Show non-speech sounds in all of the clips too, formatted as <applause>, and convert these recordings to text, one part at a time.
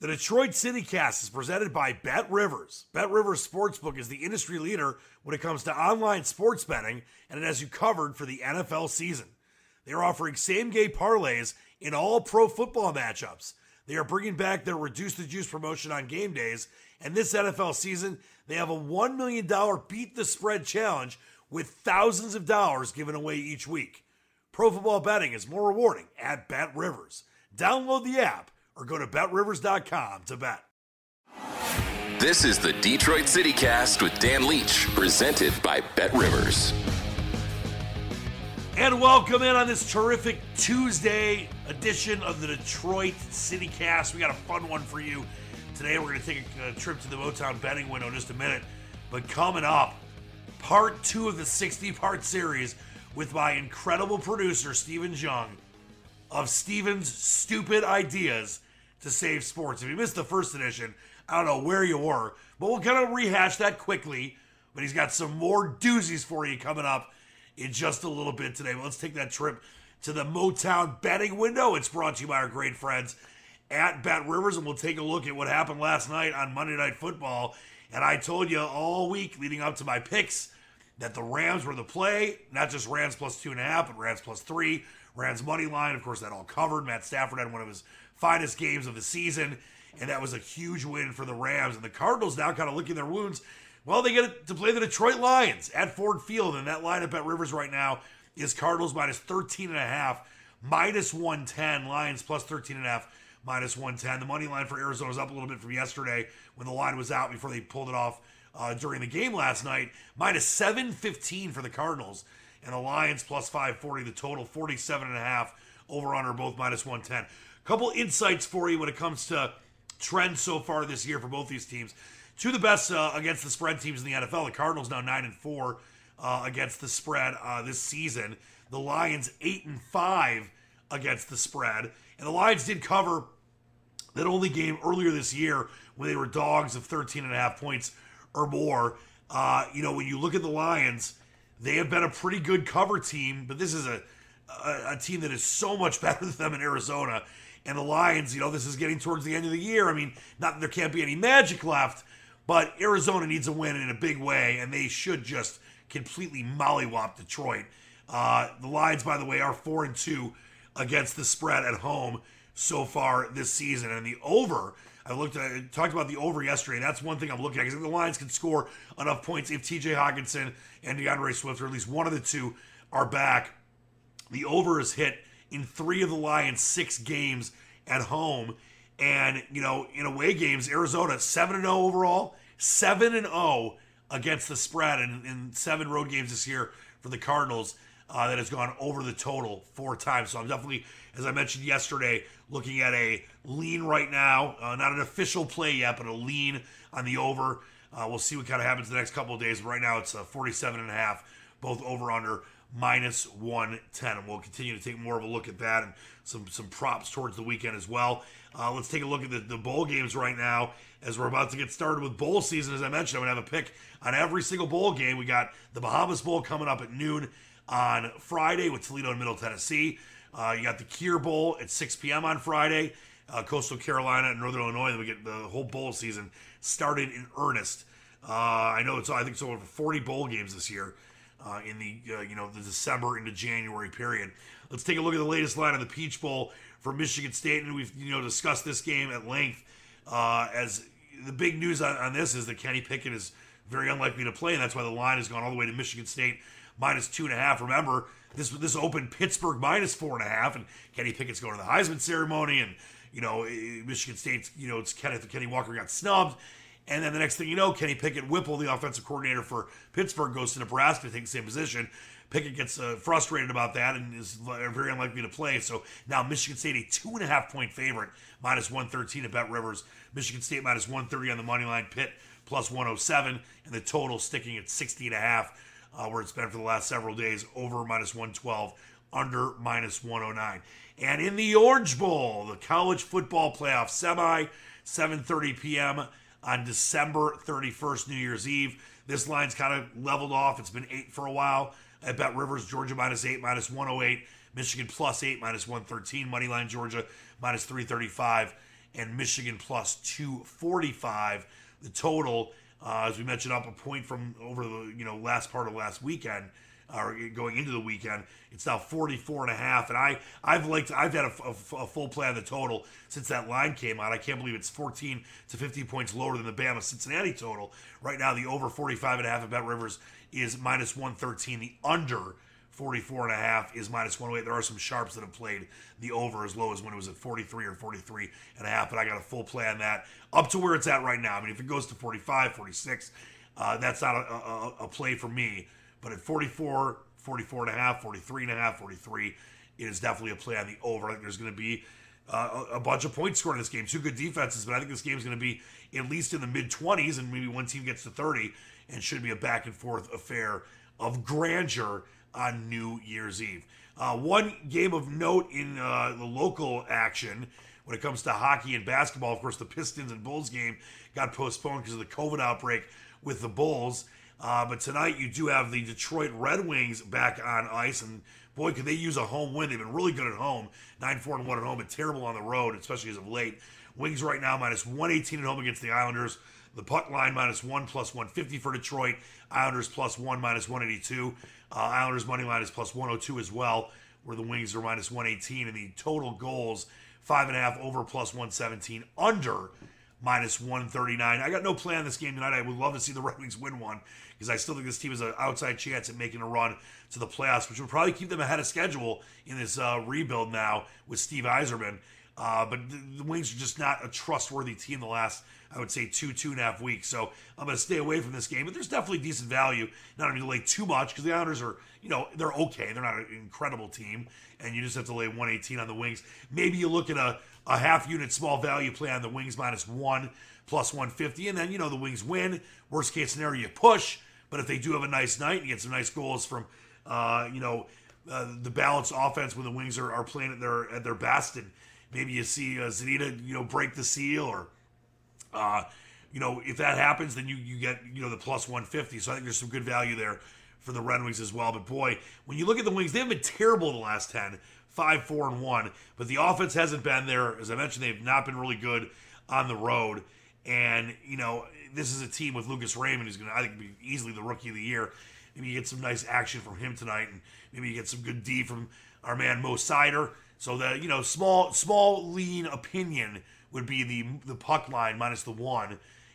The Detroit City Cast is presented by Bet Rivers. Bet Rivers Sportsbook is the industry leader when it comes to online sports betting, and it has you covered for the NFL season. They are offering same game parlays in all pro football matchups. They are bringing back their Reduce the Juice promotion on game days, and this NFL season, they have a $1 million Beat the Spread challenge with thousands of dollars given away each week. Pro football betting is more rewarding at Bet Rivers. Download the app or go to betrivers.com to bet. This is the Detroit City Cast with Dan Leach, presented by Bet Rivers. And welcome in on this terrific Tuesday edition of the Detroit City Cast. We got a fun one for you today. We're going to take a, a trip to the Motown betting window in just a minute. But coming up, part two of the 60 part series with my incredible producer, Stephen Jung, of Steven's stupid ideas to save sports. If you missed the first edition, I don't know where you were, but we'll kind of rehash that quickly. But he's got some more doozies for you coming up in just a little bit today. But let's take that trip to the Motown betting window. It's brought to you by our great friends at Bet Rivers, and we'll take a look at what happened last night on Monday Night Football. And I told you all week leading up to my picks that the Rams were the play, not just Rams plus two and a half, but Rams plus three, Rams money line. Of course, that all covered. Matt Stafford had one of his finest games of the season, and that was a huge win for the Rams. And the Cardinals now kind of licking their wounds. Well, they get to play the Detroit Lions at Ford Field, and that lineup at Rivers right now is Cardinals minus 13 and a half, minus 110, Lions plus 13 and a half, minus 110. The money line for Arizona is up a little bit from yesterday when the line was out before they pulled it off uh, during the game last night. Minus 715 for the Cardinals, and the Lions plus 540. The total 47 and a half over under both minus 110 couple insights for you when it comes to trends so far this year for both these teams. Two of the best uh, against the spread teams in the NFL. The Cardinals now nine and four uh, against the spread uh, this season. The Lions eight and five against the spread, and the Lions did cover that only game earlier this year when they were dogs of 13 and a half points or more. Uh, you know, when you look at the Lions, they have been a pretty good cover team, but this is a, a, a team that is so much <laughs> better than them in Arizona and the Lions, you know, this is getting towards the end of the year. I mean, not that there can't be any magic left, but Arizona needs a win in a big way, and they should just completely mollywop Detroit. Uh, the Lions, by the way, are four and two against the spread at home so far this season, and the over. I looked at I talked about the over yesterday. That's one thing I'm looking at because the Lions can score enough points if T.J. Hockenson and D'Andre Swift, or at least one of the two, are back. The over is hit in three of the Lions' six games at home. And, you know, in away games, Arizona 7 0 overall, 7 0 against the spread in, in seven road games this year for the Cardinals. Uh, that has gone over the total four times. So I'm definitely, as I mentioned yesterday, looking at a lean right now. Uh, not an official play yet, but a lean on the over. Uh, we'll see what kind of happens the next couple of days. But right now, it's a 47 and a half, both over under minus 110. And we'll continue to take more of a look at that and some some props towards the weekend as well. Uh, let's take a look at the, the bowl games right now as we're about to get started with bowl season. As I mentioned, I'm going to have a pick on every single bowl game. We got the Bahamas Bowl coming up at noon on Friday with Toledo and Middle Tennessee. Uh, you got the Cure Bowl at 6 p.m. on Friday. Uh, Coastal Carolina and Northern Illinois. Then we get the whole bowl season started in earnest. Uh, I know it's I think it's over 40 bowl games this year uh, in the uh, you know the December into January period. Let's take a look at the latest line of the Peach Bowl for Michigan State, and we've you know discussed this game at length. Uh, as the big news on, on this is that Kenny Pickett is very unlikely to play, and that's why the line has gone all the way to Michigan State minus two and a half. Remember, this this opened Pittsburgh minus four and a half, and Kenny Pickett's going to the Heisman ceremony, and you know eh, Michigan State's you know it's Kenneth Kenny Walker got snubbed, and then the next thing you know, Kenny Pickett Whipple, the offensive coordinator for Pittsburgh, goes to Nebraska to take the same position. Pickett gets uh, frustrated about that and is very unlikely to play. So now Michigan State a two and a half point favorite, minus 113 at Bet Rivers. Michigan State minus 130 on the money line. Pitt plus 107, and the total sticking at 60 and a half uh, where it's been for the last several days, over minus 112, under minus 109. And in the Orange Bowl, the college football playoff semi, 7:30 p.m. on December 31st, New Year's Eve. This line's kind of leveled off. It's been eight for a while. I bet Rivers, Georgia minus eight, minus 108. Michigan plus eight, minus 113. Moneyline Georgia minus 335. And Michigan plus 245. The total uh, as we mentioned, up a point from over the you know last part of last weekend, or uh, going into the weekend. It's now 44 and a half, and I I've liked I've had a, a, a, full play on the total since that line came out. I can't believe it's 14 to 15 points lower than the Bama Cincinnati total. Right now, the over 45 and a half at Bet Rivers is minus 113. The under 44 and a half is minus 108. There are some sharps that have played the over as low as when it was at 43 or 43 and a half, but I got a full play on that up to where it's at right now. I mean, if it goes to 45, 46, uh, that's not a, a, a, play for me. But at 44, 44 and a half, 43 and a half, 43, it is definitely a play on the over. I think there's going to be uh, a, a bunch of points scored in this game. Two good defenses, but I think this game is going to be at least in the mid 20s, and maybe one team gets to 30, and should be a back and forth affair of grandeur on New Year's Eve. Uh, one game of note in uh, the local action when it comes to hockey and basketball, of course, the Pistons and Bulls game got postponed because of the COVID outbreak with the Bulls. Uh, but tonight you do have the Detroit Red Wings back on ice, and boy, could they use a home win. They've been really good at home, nine four and one at home, and terrible on the road, especially as of late. Wings right now minus 118 at home against the Islanders. The puck line minus one plus 150 for Detroit. Islanders plus one minus 182. Uh, Islanders money line is plus 102 as well, where the Wings are minus 118. And the total goals, five and a half over plus 117, under minus 139. I got no plan this game tonight. I would love to see the <laughs> Red Wings win one because I still think this team has an outside chance at making a run to the playoffs, which would probably keep them ahead of schedule in this uh, rebuild now with Steve Yzerman. Uh, but the, the, Wings are just not a trustworthy team the last, I would say, two, two and a half weeks. So I'm going to stay away from this game. But there's definitely decent value. Not going to lay too much because the Islanders are, you know, they're okay. They're not an incredible team. And you just have to lay 118 on the Wings. Maybe you look at a, a half unit small value play on the Wings minus one, plus 150. And then, you know, the Wings win. Worst case scenario, you push. But if they do have a nice night and get some nice goals from, uh, you know, uh, the balanced offense when the Wings are, are playing at their at their best and maybe you see uh, Zadina, you know, break the seal, or uh, you know, if that happens, then you you get you know the plus 150. So I think there's some good value there for the Red Wings as well. But boy, when you look at the Wings, they have been terrible the last 10, 5, 4, and 1. But the offense hasn't been there. As I mentioned, they've not been really good on the road. And, you know, this is a team with Lucas Raymond who's going to, I think, be easily the rookie of the year. Maybe you get some nice action from him tonight, and maybe you get some good D from our man Mo Seider. So the you know small small lean opinion would be the the puck line minus the one,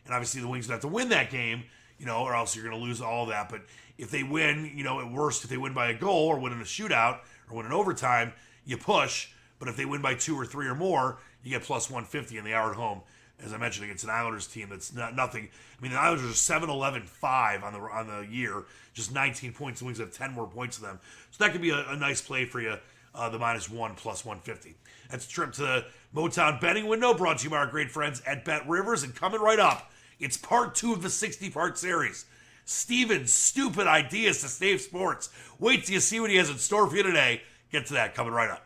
and obviously the Wings would have to win that game, you know, or else you're going to lose all that. But if they win, you know, at worst, if they win by a goal or win in a shootout or win in overtime, you push. But if they win by two or three or more, you get plus 150 and they are at home. As I mentioned, against an Islanders team that's not, nothing. I mean, the Islanders are 7 11 5 on the on the year, just 19 points. The Wings have 10 more points than them. So that could be a, a nice play for you, uh, the minus one plus 150. That's a trip to the Motown betting window brought to you by our great friends at Bet Rivers. And coming right up, it's part two of the 60 part series. Steven's stupid ideas to save sports. Wait till you see what he has in store for you today. Get to that coming right up.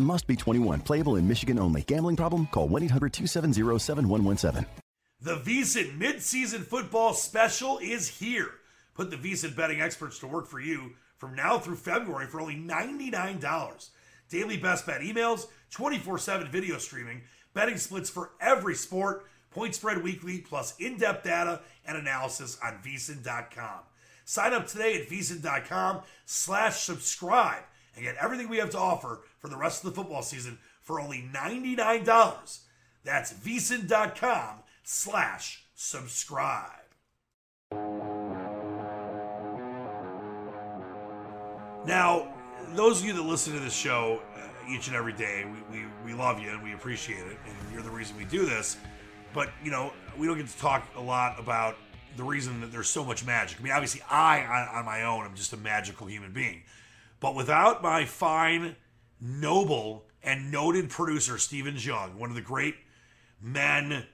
Must be 21. Playable in Michigan only. Gambling problem? Call 1 800 270 7117. The VSiN midseason football special is here. Put the VSiN betting experts to work for you from now through February for only $99. Daily best bet emails, 24 7 video streaming, betting splits for every sport, point spread weekly, plus in depth data and analysis on VSiN.com. Sign up today at VSiN.com slash subscribe and get everything we have to offer for the rest of the football season for only $99. That's VSiN.com slash subscribe. Now, those of you that listen to this show uh, each and every day, we, we, we love you and we appreciate it, and you're the reason we do this. But, you know, we don't get to talk a lot about the reason that there's so much magic. I mean, obviously, I, on, on my own, I'm just a magical human being. But without my fine, noble, and noted producer, Stephen Jung, one of the great men,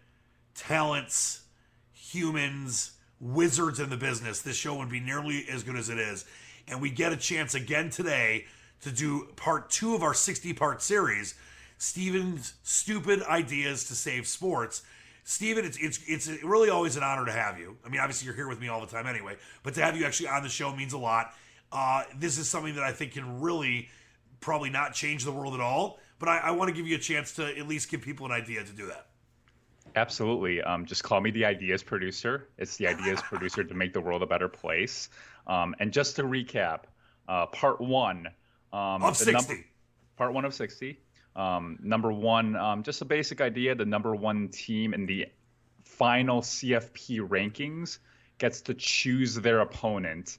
talents, humans, wizards in the business, this show would be nearly as good as it is. And we get a chance again today to do part two of our 60 part series Stephen's Stupid Ideas to Save Sports. Stephen, it's, it's it's really always an honor to have you. I mean, obviously you're here with me all the time anyway, but to have you actually on the show means a lot. Uh, this is something that I think can really probably not change the world at all, but I, I want to give you a chance to at least give people an idea to do that. Absolutely. Um, just call me the ideas producer. It's the ideas <laughs> producer to make the world a better place. Um, and just to recap, uh, part one um, of sixty. Number, part one of sixty. Um, number one, um, just a basic idea. The number one team in the final CFP rankings gets to choose their opponent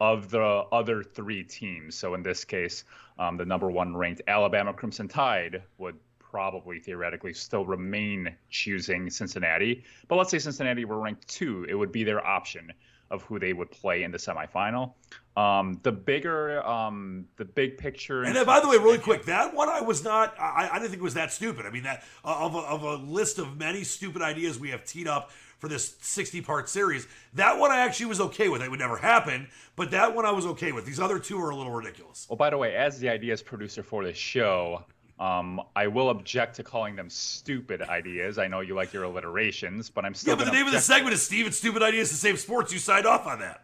of the other three teams. So in this case, um, the number one ranked Alabama Crimson Tide would probably theoretically still remain choosing Cincinnati. But let's say Cincinnati were ranked two, it would be their option of who they would play in the semifinal. Um, the bigger, um, the big picture. And then, by the way, really quick, that one I was not. I, I didn't think it was that stupid. I mean, that uh, of a, of a list of many stupid ideas we have teed up for this 60 part series. That one I actually was okay with. It would never happen, but that one I was okay with. These other two are a little ridiculous. Well, by the way, as the ideas producer for this show, um, I will object to calling them stupid ideas. I know you like your alliterations, but I'm still. Yeah, but the name of the segment is Steven Stupid Ideas to Save Sports. You signed off on that.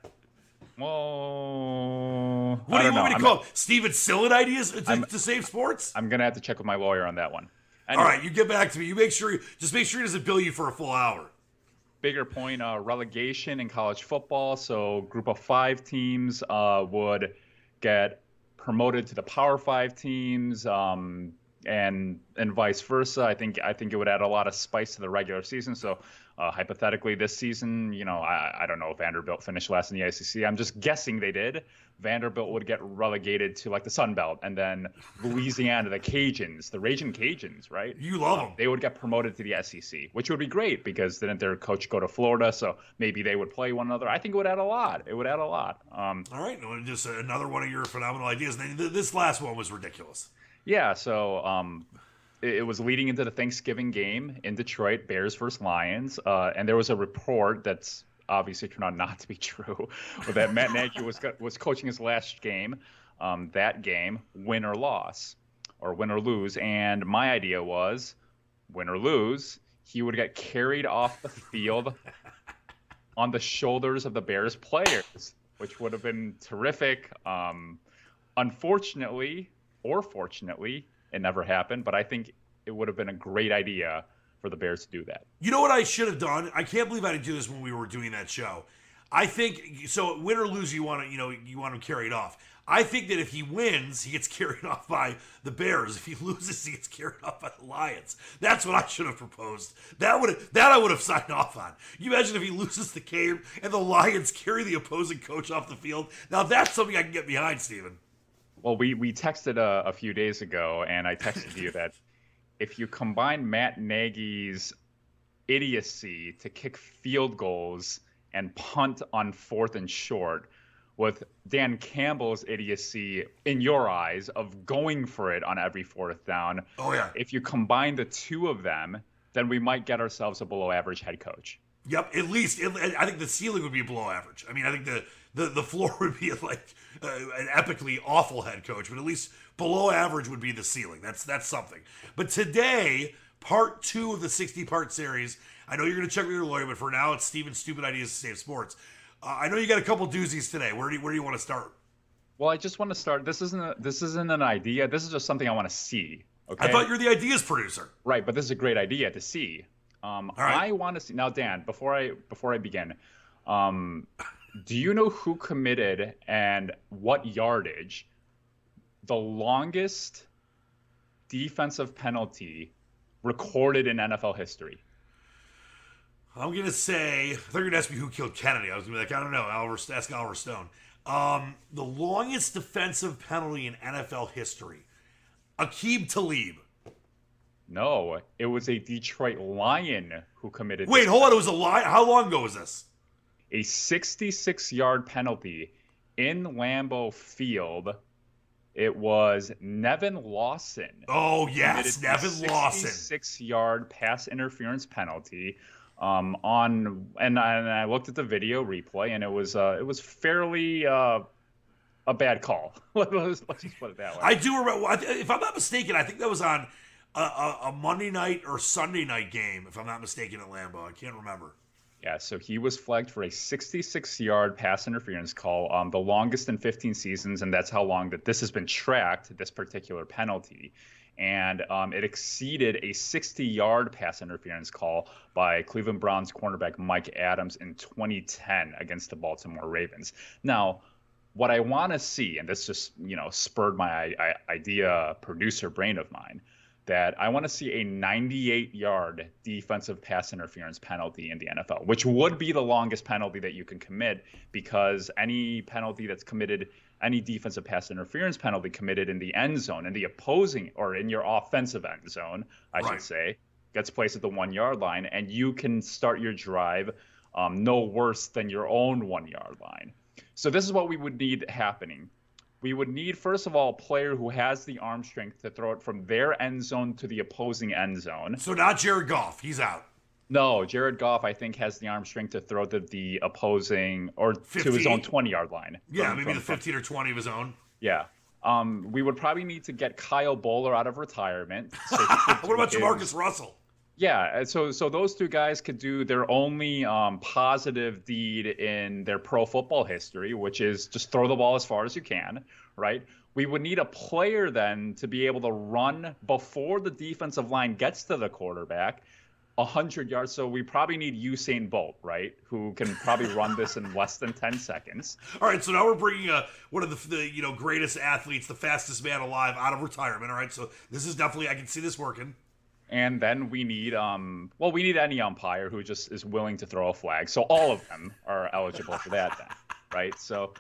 Well, What do you want me to I'm- call? Steven Sillen Ideas to, to Save Sports? I'm gonna have to check with my lawyer on that one. All Anyway, right, you get back to me. You make sure, just make sure he doesn't bill you for a full hour. bigger point uh, relegation in college football. So, group of five teams uh, would get promoted to the Power Five teams, um, and and vice versa. I think I think it would add a lot of spice to the regular season. So, uh, hypothetically, this season, you know, I, I don't know if Vanderbilt finished last in the ACC. I'm just guessing they did. Vanderbilt would get relegated to like the Sun Belt, and then Louisiana, the Cajuns, the Raging Cajuns, right? You love Um, them. They would get promoted to the SEC, which would be great because didn't their coach go to Florida? So maybe they would play one another. I think it would add a lot. It would add a lot. Um, All right, just another one of your phenomenal ideas. This last one was ridiculous. Yeah. So um, it, it was leading into the Thanksgiving game in Detroit, Bears versus Lions, uh, and there was a report that's obviously turned out not to be <laughs> true, but that Matt Nagy was was coaching his last game. Um, that game, win or loss, or win or lose. And my idea was, win or lose, he would get carried off the field <laughs> on the shoulders of the Bears players, which would have been terrific. Um, unfortunately, or fortunately, it never happened, but I think it would have been a great idea for the Bears to do that. You know what I should have done? I can't believe I didn't do this when we were doing that show. I think so. Win or lose, you want to you know you want him carried off. I think that if he wins, he gets <laughs> carried off by the Bears. If he loses, he gets carried off by the Lions. That's what I should have proposed. That would that I would have <laughs> signed off on. You imagine if he loses the game and the Lions carry the opposing coach off the field. Now that's something I can get behind, Steven. Well, we we texted a, a few days ago, and I texted you that if you combine Matt Nagy's idiocy to kick field goals and punt on fourth and short with Dan Campbell's idiocy in your eyes of going for it on every fourth down. Oh yeah. If you combine the two of them, then we might get ourselves a below average head coach. Yep, at least I think the ceiling would be below average. I mean, I think the the, the <laughs> floor would be like uh, an epically awful head coach, but at least below average would be the ceiling. That's that's something. But today, part two of the sixty part series. I know you're going to check with your lawyer, but for now, it's Steven's stupid ideas to save sports. Uh, I know you got a couple doozies today. Where do you, where do you want to start? Well, I just want to start. This isn't a, this isn't an idea. This is just something I want to see. Okay. I thought you're the ideas producer. Right, but this is a great idea to see. Um, right. I want to see now, Dan. Before I before I begin, um, do you know who committed and what yardage the longest defensive penalty recorded in NFL history? I'm gonna say they're gonna ask me who killed Kennedy. I was gonna be like, I don't know. Oliver, ask Oliver Stone. Um, the longest defensive penalty in NFL history, Aqib Talib. No, it was a Detroit Lion who committed. Wait, hold on. It was a lion. How long ago was this? A 66-yard penalty in Lambeau Field. It was Nevin Lawson. Oh yes, Nevin Lawson. Six-yard pass interference penalty um, on and I, and I, looked at the video replay and it was uh, it was fairly uh, a bad call. let's, <laughs> let's, just put it that way. I do remember, if I'm not mistaken, I think that was on a, a, a, Monday night or Sunday night game, if I'm not mistaken, at Lambeau. I can't remember. Yeah, so he was flagged for a 66-yard pass interference call, um, the longest in 15 seasons, and that's how long that this has been tracked. This particular penalty and um, it exceeded a 60 yard pass interference call by Cleveland Browns cornerback Mike Adams in 2010 against the Baltimore Ravens. Now, what I want to see, and this just you know spurred my idea producer brain of mine, that I want to see a 98 yard defensive pass interference penalty in the NFL, which would be the longest penalty that you can commit because any penalty that's committed any defensive pass interference penalty committed in the end zone, in the opposing or in your offensive end zone, I right. should say, gets placed at the one yard line, and you can start your drive um, no worse than your own one yard line. So this is what we would need happening. We would need, first of all, a player who has the arm strength to throw it from their end zone to the opposing end zone. So not Jared Goff, he's out. No, Jared Goff, I think, has the arm strength to throw to the opposing or 15. to his own 20 yard line. Yeah, from, maybe from, the 15 or 20 of his own. Yeah. Um, we would probably need to get Kyle Boller out of retirement. So <laughs> what about Jamarcus Russell? Yeah, so so those two guys could do their only um, positive deed in their pro football history, which is just throw the ball as far as you can, right? We would need a player then to be able to run before the defensive line gets to the quarterback 100 yards. So we probably need Usain Bolt, right? Who can probably run <laughs> this in less than 10 seconds. All right. So now we're bringing uh, one of the, the, you know greatest athletes, the fastest man alive, out of retirement. All right. So this is definitely I can see this working. And then we need um well we need any umpire who just is willing to throw a flag. So all of them are eligible for that then, <laughs> right? So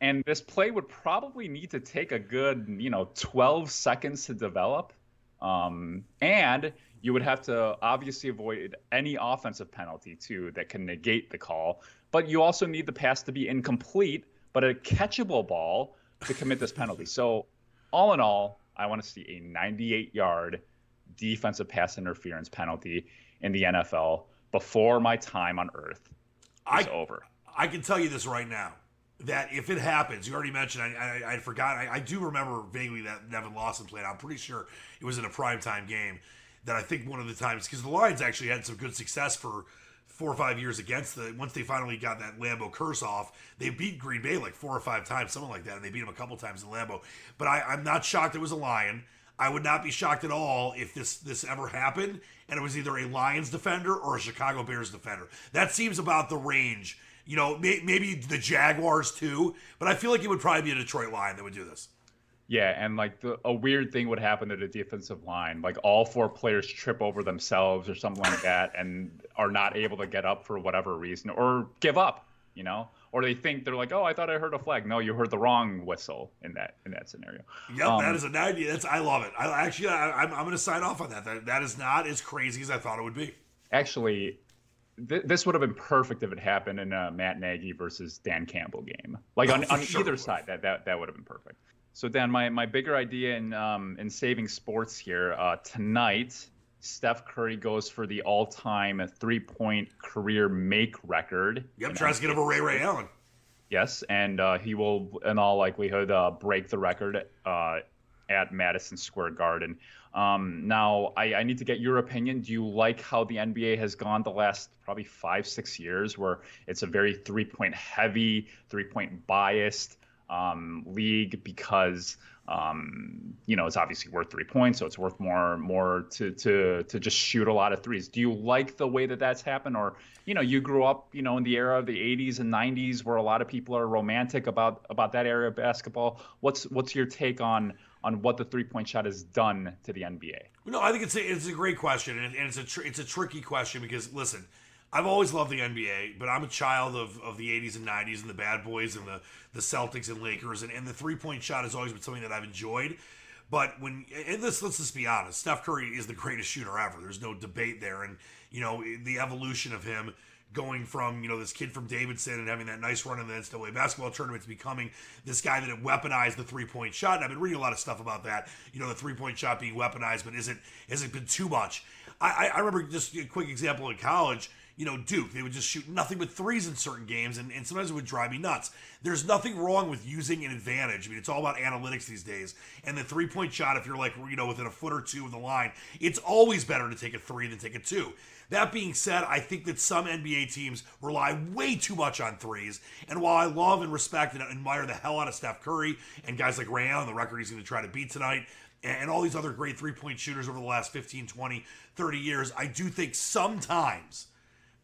and this play would probably need to take a good you know 12 seconds to develop um, and you would have to obviously avoid any offensive penalty too that can negate the call. But you also need the pass to be incomplete, but a catchable ball to commit this penalty. So all in all, I want to see a 98 yard defensive pass interference penalty in the NFL before my time on earth is I, over. I can tell you this right now that if it happens, you already mentioned, I, I, I forgot, I, I, do remember vaguely that Nevin Lawson played. I'm pretty sure it was in a primetime game that I think one of the times because the Lions actually had some good success for four or five years against the once they finally got that Lambeau curse off, they beat Green Bay like four or five times, something like that, and they beat them a couple times in Lambeau. But I, I'm not shocked it was a Lion. I would not be shocked at all if this this ever happened and it was either a Lions defender or a Chicago Bears defender. That seems about the range. You know, may, maybe the Jaguars too, but I feel like it would probably be a Detroit Lion that would do this. Yeah, and like the, a weird thing would happen to the defensive line. Like all four players trip over themselves or something like that and are not able to get up for whatever reason or give up, you know? Or they think they're like, "Oh, I thought I heard a flag." No, you heard the wrong whistle in that in that scenario. Yep, um, that is an idea. That's I love it. I actually I, am I'm going to sign off on that. that. That is not as crazy as I thought it would be. Actually, th- this would have been perfect if it happened in a Matt Nagy versus Dan Campbell game. Like on, on sure either side, that, that that would have been perfect. So Dan, my, my bigger idea in um, in saving sports here uh, tonight, Steph Curry goes for the all-time three-point career make record. Yep, tries to get over Ray Ray Allen. Yes, and uh, he will, in all likelihood, uh, break the record uh, at Madison Square Garden. Um, now, I, I, need to get your opinion. Do you like how the NBA has gone the last probably five, six years, where it's a very three-point heavy, three-point biased? um, league because um, you know it's obviously worth three points, so it's worth more more to to to just shoot a lot of threes. Do you like the way that that's happened, or you know you grew up you know in the era of the 80s and 90s where a lot of people are romantic about about that era of basketball? What's what's your take on on what the three point shot has done to the NBA? No, I think it's a, it's a great question, and, it's a tr- it's a tricky question because listen I've always loved the NBA, but I'm a child of, of the 80s and 90s and the bad boys and the, the Celtics and Lakers. And, and the three point shot has always been something that I've enjoyed. But when, and this, let's just be honest, Steph Curry is the greatest shooter ever. There's no debate there. And, you know, the evolution of him going from, you know, this kid from Davidson and having that nice run in the NCAA basketball tournament to becoming this guy that had weaponized the three point shot. And I've been reading a lot of stuff about that, you know, the three point shot being weaponized, but is it, has it been too much? I, I remember just a quick example in college you know, Duke. They would just shoot nothing but threes in certain games, and, and sometimes it would drive me nuts. There's nothing wrong with using an advantage. I mean, it's all about analytics these days. And the three point shot, if you're like, you know, within a foot or two of the line, it's always better to take a three than take a two. That being said, I think that some NBA teams rely way too much on threes. And while I love and respect and admire the hell out of Steph Curry and guys like Ray Allen, the record he's going to try to beat tonight, and all these other great three point shooters over the last 15, 20, 30 years, I do think sometimes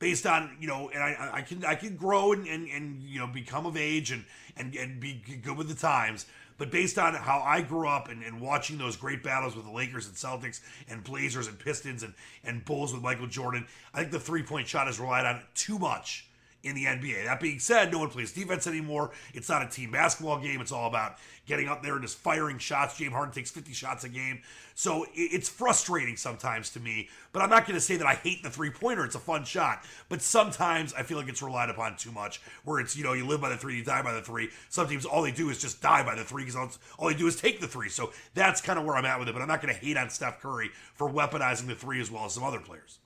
based on you know, and I, I can I can grow and, and, and you know become of age and and and be good with the times. But based on how I grew up and, and watching those great battles with the Lakers and Celtics and Blazers and Pistons and, and Bulls with Michael Jordan, I think the three point shot has relied on too much in the NBA. That being said, no one plays defense anymore. It's not a team basketball game. It's all about getting up there and just firing shots. James Harden takes 50 shots a game. So it's frustrating sometimes to me, but I'm not going to say that I hate the three pointer. It's a fun shot. But sometimes I feel like it's relied upon too much, where it's, you know, you live by the three, you die by the three. Some teams, all they do is just die by the three because all they do is take the three. So that's kind of where I'm at with it. But I'm not going to hate on Steph Curry for weaponizing the three as well as some other players.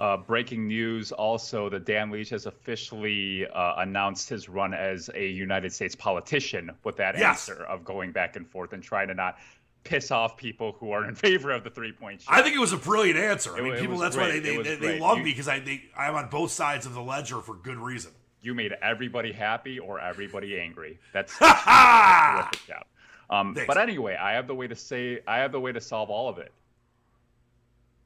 Uh, breaking news also that Dan Leach has officially uh, announced his run as a United States politician with that yes. answer of going back and forth and trying to not piss off people who are in <laughs> favor of the three point shot. I think it was a brilliant answer. I mean, people that's great. why they, they, they, love you, me because I they, I'm on both sides of the ledger for good reason. You made everybody happy or everybody angry. That's, that's <laughs> terrific job. Um, but anyway, I have the way to say I have the way to solve all of it.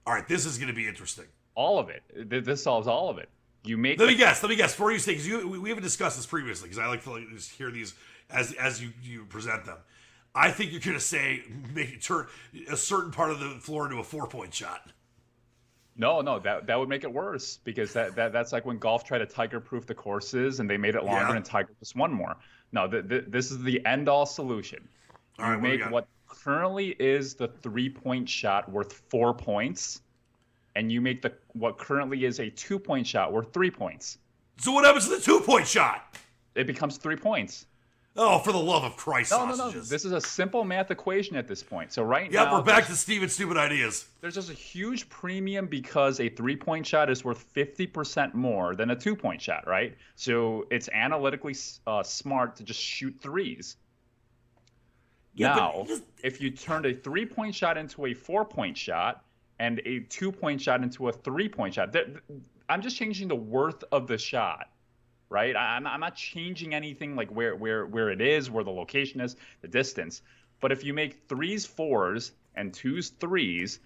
All right, this is going to be interesting all of it. This solves all of it. You make. Let me guess. Let me guess. Before you say, because you we haven't discussed this previously, because I like to like, just hear these as as you you present them. I think you're going to say make turn a certain part of the floor into a four point shot. No, no, that that would make it worse because that, that that's like when golf tried to tiger proof the courses and they made it longer yeah. and tiger just won more. No, th- th- this is the end all solution. All you right, make what, what currently is the three point shot worth four points and you make the what currently is a two point shot worth three points. So what happens to the two point shot? It becomes three points. Oh, for the love of Christ! No, sausages. no, no. This is a simple math equation at this point. So right yep, now, we're back to Steven's stupid ideas. There's just a huge premium because a three point shot is worth fifty percent more than a two point shot, right? So it's analytically uh, smart to just shoot threes. Yeah, now, just... if you turned a three point shot into a four point shot, and a two point shot into a three point shot. I'm just changing the worth of the shot, right? I'm, I'm not changing anything like where, where, where it is, where the location is, the distance. But if you make threes fours and twos threes,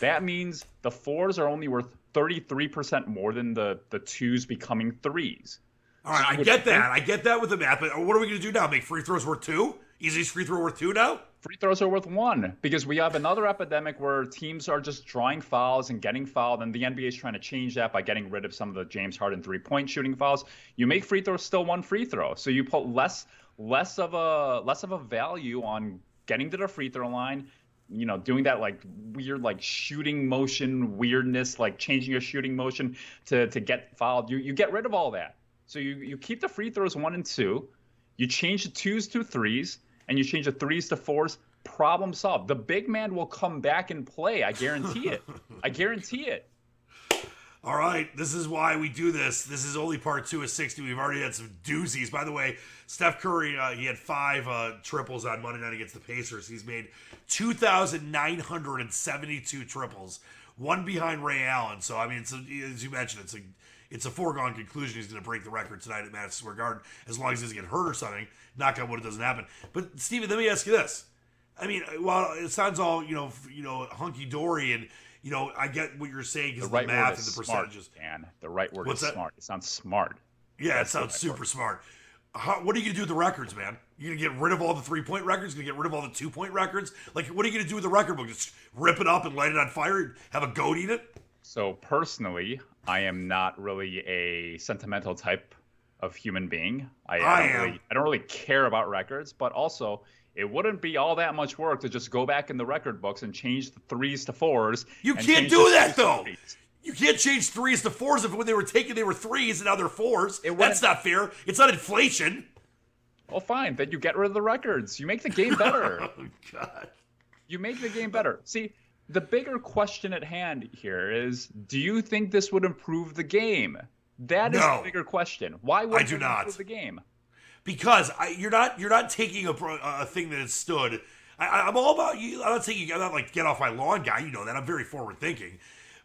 that means the fours are only worth 33% more than the, the twos becoming threes. All right, I get that. I get that with the math, but what are we going to do now? Make free throws worth two? Easiest free throw worth two now? Free throws are worth one because we have another epidemic where teams are just drawing fouls and getting fouled, and the NBA is trying to change that by getting rid of some of the James Harden three-point shooting fouls. You make free throws still one free throw, so you put less less of a less of a value on getting to the free throw line you know, doing that like weird like shooting motion weirdness, like changing your shooting motion to to get fouled. You you get rid of all that. So you you keep the free throws one and two, you change the twos to threes, and you change the threes to fours. Problem solved. The big man will come back and play. I guarantee it. I guarantee it. All right, this is why we do this. This is only part two of 60. We've already had some doozies. By the way, Steph Curry, uh, he had five uh, triples on Monday night against the Pacers. He's made 2,972 triples, one behind Ray Allen. So, I mean, a, as you mentioned, it's a it's a foregone conclusion he's going to break the record tonight at Madison Square Garden as long as he doesn't get hurt or something. Knock on wood, it doesn't happen. But, Steven, let me ask you this. I mean, while it sounds all, you know, you know, hunky dory and – you know, I get what you're saying because the, right the math and the percentages. Dan, the right word What's is that? smart. It sounds smart. Yeah, That's it sounds super word. smart. How, what are you gonna do with the records, man? You gonna get rid of all the three point records? Gonna get rid of all the two point records? Like, what are you gonna do with the record book? Just rip it up and light it on fire? And have a goat eat it? So personally, I am not really a sentimental type of human being. I, I, I don't am. really, I don't really care about records, but also it wouldn't be all that much work to just go back in the record books and change the threes to fours. You can't do that though. You can't change threes to fours if when they were taken they were threes and now they're fours. That's not fair. It's not inflation. Well, fine. Then you get rid of the records. You make the game better. <laughs> oh God. You make the game better. See, the bigger question at hand here is: Do you think this would improve the game? That is no. the bigger question. Why would I do not improve the game? because I, you're not you're not taking a, a thing that has stood. I, am all about you. I'm not saying I'm not like get off my lawn guy. You know that I'm very forward thinking,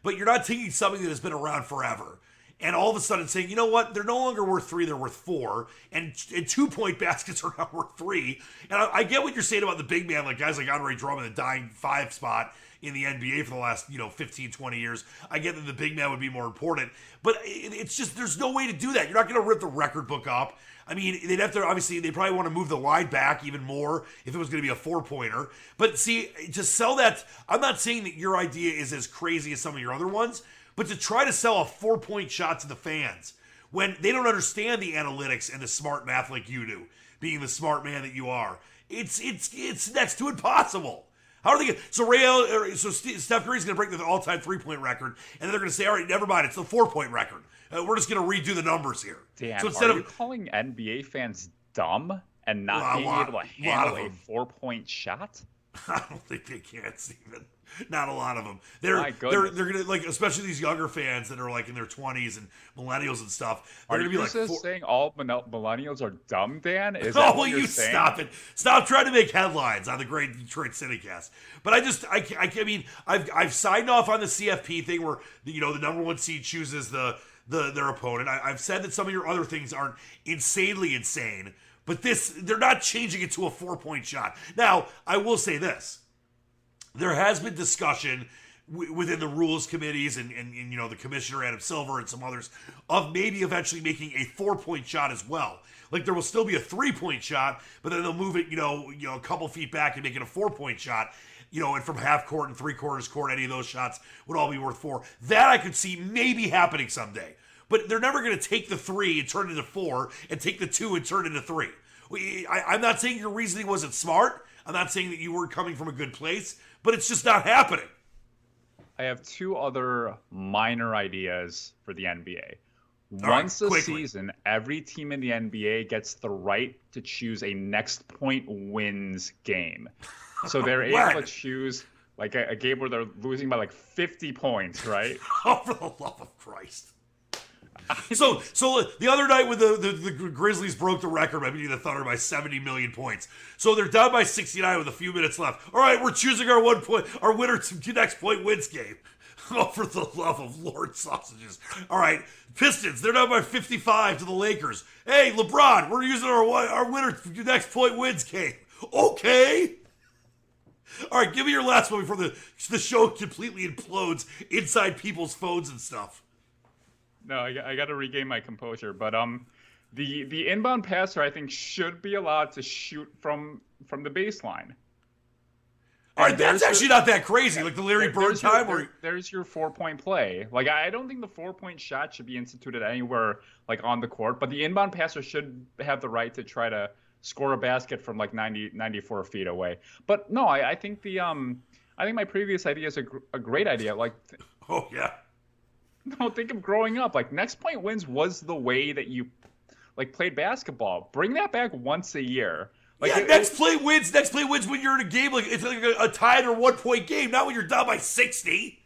but you're not taking something that has been around forever. And all of a sudden saying, you know what, they're no longer worth three, they're worth four, and, and two point <laughs> baskets are now worth three. And I, I get what you're saying about the big man, like guys like Andre Drummond, the dying five spot in the NBA for the last, you know, 15, 20 years. I get that the big man would be more important, but it's just, there's no way to do that. You're not going to rip the record book up. I mean, they'd have to obviously they probably want to move the line back even more if it was going to be a four pointer. But see, to sell that, I'm not saying that your idea is as crazy as some of your other ones, but to try to sell a four point shot to the fans when they don't understand the analytics and the smart math like you do, being the smart man that you are, it's it's it's next to impossible. How are they going to? so Ray so Steph Curry's going to break the all-time three-point record, and they're going to say, all right, never mind, it's the four-point record. Uh, we're just going to redo the numbers here. Damn, so instead are of, you calling NBA fans dumb and not well, being lot, able to handle a four-point shot? <laughs> I don't think they can, Steven. Not a lot of them. They're they're they're gonna like, especially these younger fans that are like in their twenties and millennials and stuff. They're are gonna be like four... saying all millennials are dumb, Dan? Is <laughs> oh, well, you saying? stop it! Stop trying to make headlines on the Great Detroit CityCast. But I just I, I, I mean I've I've signed off on the CFP thing where you know the number one seed chooses the the their opponent. I, I've said that some of your other things aren't insanely insane. But this, they're not changing it to a four point shot. Now, I will say this there has been discussion w- within the rules committees and, and, and, you know the commissioner Adam Silver and some others of maybe eventually making a four point shot as well. Like there will still be a three point shot, but then they'll move it you know you know a couple feet back and make it a four point shot. You know, and from half court and three quarters court, any of those shots would all be worth four. That I could see maybe happening someday. But they're never going to take the three and turn it into four, and take the two and turn it into three. I, I'm not saying your reasoning wasn't smart. I'm not saying that you weren't coming from a good place but it's just not happening. I have two other minor ideas for the NBA. All Once right, a season, every team in the NBA gets the right to choose a next point wins game. So they're <laughs> able to choose like a, a, game where they're losing by like 50 points, right? <laughs> oh, for the love of Christ so so the other night when the, the, the, Grizzlies broke the record by beating the Thunder by 70 million points. So they're down by 69 with a few minutes left. All right, we're choosing our one point, our winner to <laughs> next point wins game. <laughs> Oh, for the love of Lord sausages. All right, Pistons, they're down by 55 to the Lakers. Hey, LeBron, we're using our our winner to next point wins game. Okay. All right, give me your last one before the the show completely implodes inside people's phones and stuff. No, I, I got to regain my composure. But um, the the inbound passer I think should be allowed to shoot from from the baseline. All right, that's actually not that crazy. Like the Larry Bird there's time, your, where there's your four point play. Like I don't think the four point shot should be instituted anywhere like on the court, but the inbound passer should have the right to try to score a basket from like 90, 94 feet away. But no, I, I think the um, I think my previous idea is a, gr- a great idea. Like, <laughs> oh yeah, <laughs> no, think of growing up. Like next point wins was the way that you like played basketball. Bring that back once a year. Like yeah, it- next play wins. Next play wins when you're in a game like it's like a, a tied or one point game, not when you're down by sixty.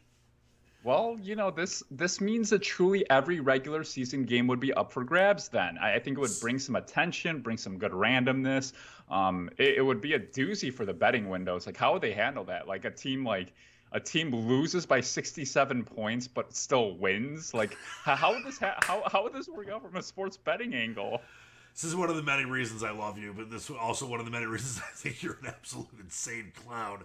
Well, you know this this means that truly every regular season game would be up for grabs. Then I, I think it would bring some attention, bring some good randomness. Um, it, it would be a doozy for the betting windows. Like how would they handle that? Like a team like a team loses by 67 points but still wins. Like how, would this ha- how how would this work out from a sports betting angle? This is one of the many reasons I love you, but this is also one of the many reasons <laughs> I think you're an absolute insane clown.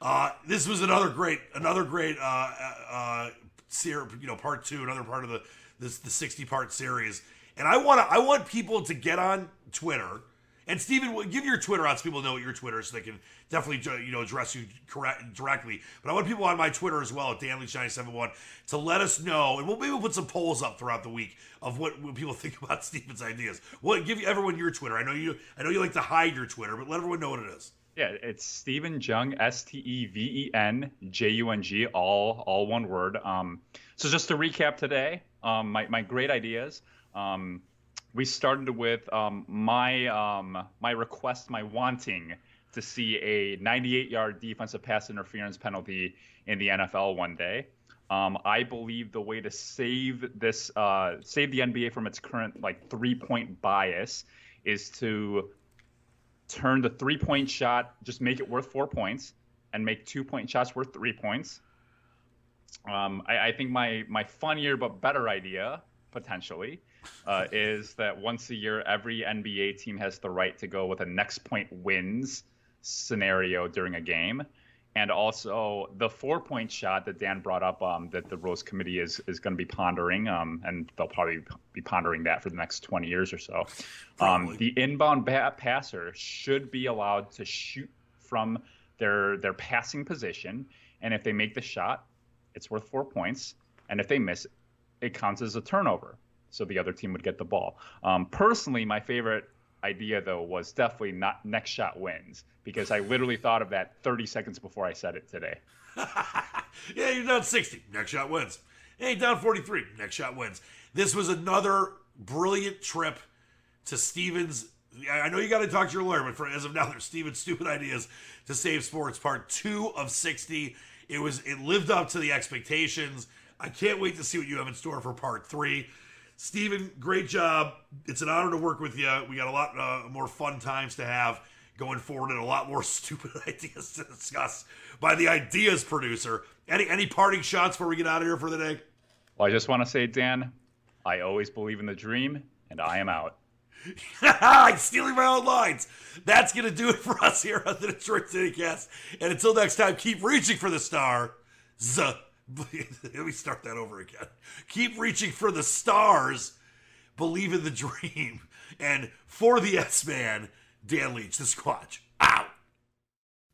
Uh, this was another great, another great, uh, uh, ser- you know, part two, another part of the this the 60 part series. And I want I want people to get on Twitter. And well, give your Twitter out so people know what your Twitter is so they can definitely, you know, address you correct, directly. But I want people on my Twitter as well at DanLeach971 to let us know, and we'll maybe put some polls up throughout the week of what, what people <laughs> think about Steven's ideas. Well, give everyone your Twitter. I know you, I know you like to hide your Twitter, but let everyone know what it is. Yeah, it's Steven Jung, S T E V E N J U N G, all all one word. Um, so just to recap today, um, my my great ideas. Um, we started with um, my um, my request, my wanting to see a 98-yard defensive pass interference penalty in the NFL one day. Um, I believe the way to save this, uh, save the NBA from its current like three-point bias, is to turn the three point shot, just make it worth four points, and make two point shots worth three points. Um, I, I think my my funnier but better idea potentially uh, is that once a year every NBA team has the right to go with a next point wins scenario during a game. And also the four point shot that Dan brought up um, that the Rules Committee is is going to be pondering, um, and they'll probably be pondering that for the next 20 years or so. Um, the inbound ba- passer should be allowed to shoot from their their passing position, and if they make the shot, it's worth four points, and if they miss, it counts as a turnover. So the other team would get the ball. Um, personally, my favorite idea though was definitely not next shot wins because I literally <laughs> thought of that 30 seconds before I said it today. <laughs> Yeah, you're down 60. Next shot wins. Hey, down 43. Next shot wins. This was another brilliant trip to Steven's. I know you got to talk to your lawyer, but for as of now, <laughs> there's Steven's stupid ideas to save sports. Part two of 60. It was. It lived up to the expectations. I can't wait to see what you have in store for part three. Steven, great job. It's an honor to work with you. We got a lot uh, more fun times to have going forward and a lot more <laughs> stupid ideas to discuss by the ideas producer. Any any parting shots before we get out of here for the day? Well, I just want to say, Dan, I always believe in the dream, and I am out. <laughs> I'm stealing my own lines. That's going to do it for us here on the Detroit City Cast. And until next time, keep reaching for the star. <laughs> Let me start that over again. Keep reaching for the stars. Believe in the <laughs> dream. And for the S Man, Dan Leach, the Squatch. Out.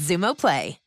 Xumo Play.